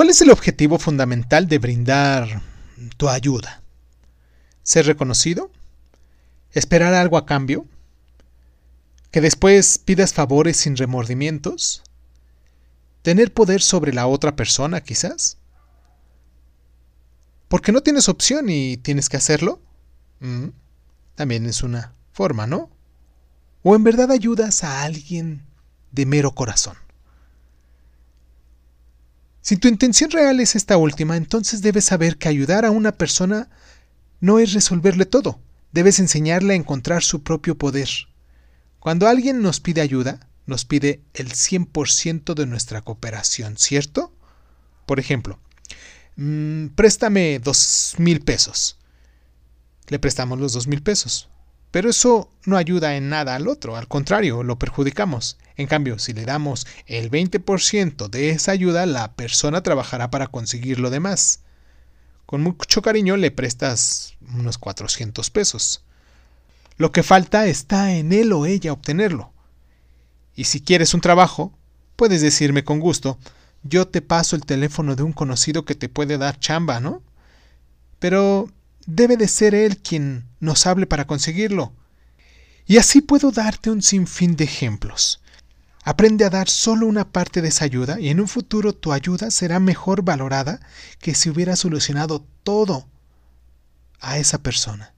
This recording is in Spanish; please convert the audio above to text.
¿Cuál es el objetivo fundamental de brindar tu ayuda? ¿Ser reconocido? ¿Esperar algo a cambio? ¿Que después pidas favores sin remordimientos? ¿Tener poder sobre la otra persona quizás? ¿Porque no tienes opción y tienes que hacerlo? Mm, también es una forma, ¿no? ¿O en verdad ayudas a alguien de mero corazón? Si tu intención real es esta última, entonces debes saber que ayudar a una persona no es resolverle todo, debes enseñarle a encontrar su propio poder. Cuando alguien nos pide ayuda, nos pide el 100% de nuestra cooperación, ¿cierto? Por ejemplo, mmm, préstame dos mil pesos. Le prestamos los dos mil pesos. Pero eso no ayuda en nada al otro, al contrario, lo perjudicamos. En cambio, si le damos el 20% de esa ayuda, la persona trabajará para conseguir lo demás. Con mucho cariño le prestas unos 400 pesos. Lo que falta está en él o ella obtenerlo. Y si quieres un trabajo, puedes decirme con gusto, yo te paso el teléfono de un conocido que te puede dar chamba, ¿no? Pero debe de ser él quien nos hable para conseguirlo. Y así puedo darte un sinfín de ejemplos. Aprende a dar solo una parte de esa ayuda y en un futuro tu ayuda será mejor valorada que si hubiera solucionado todo a esa persona.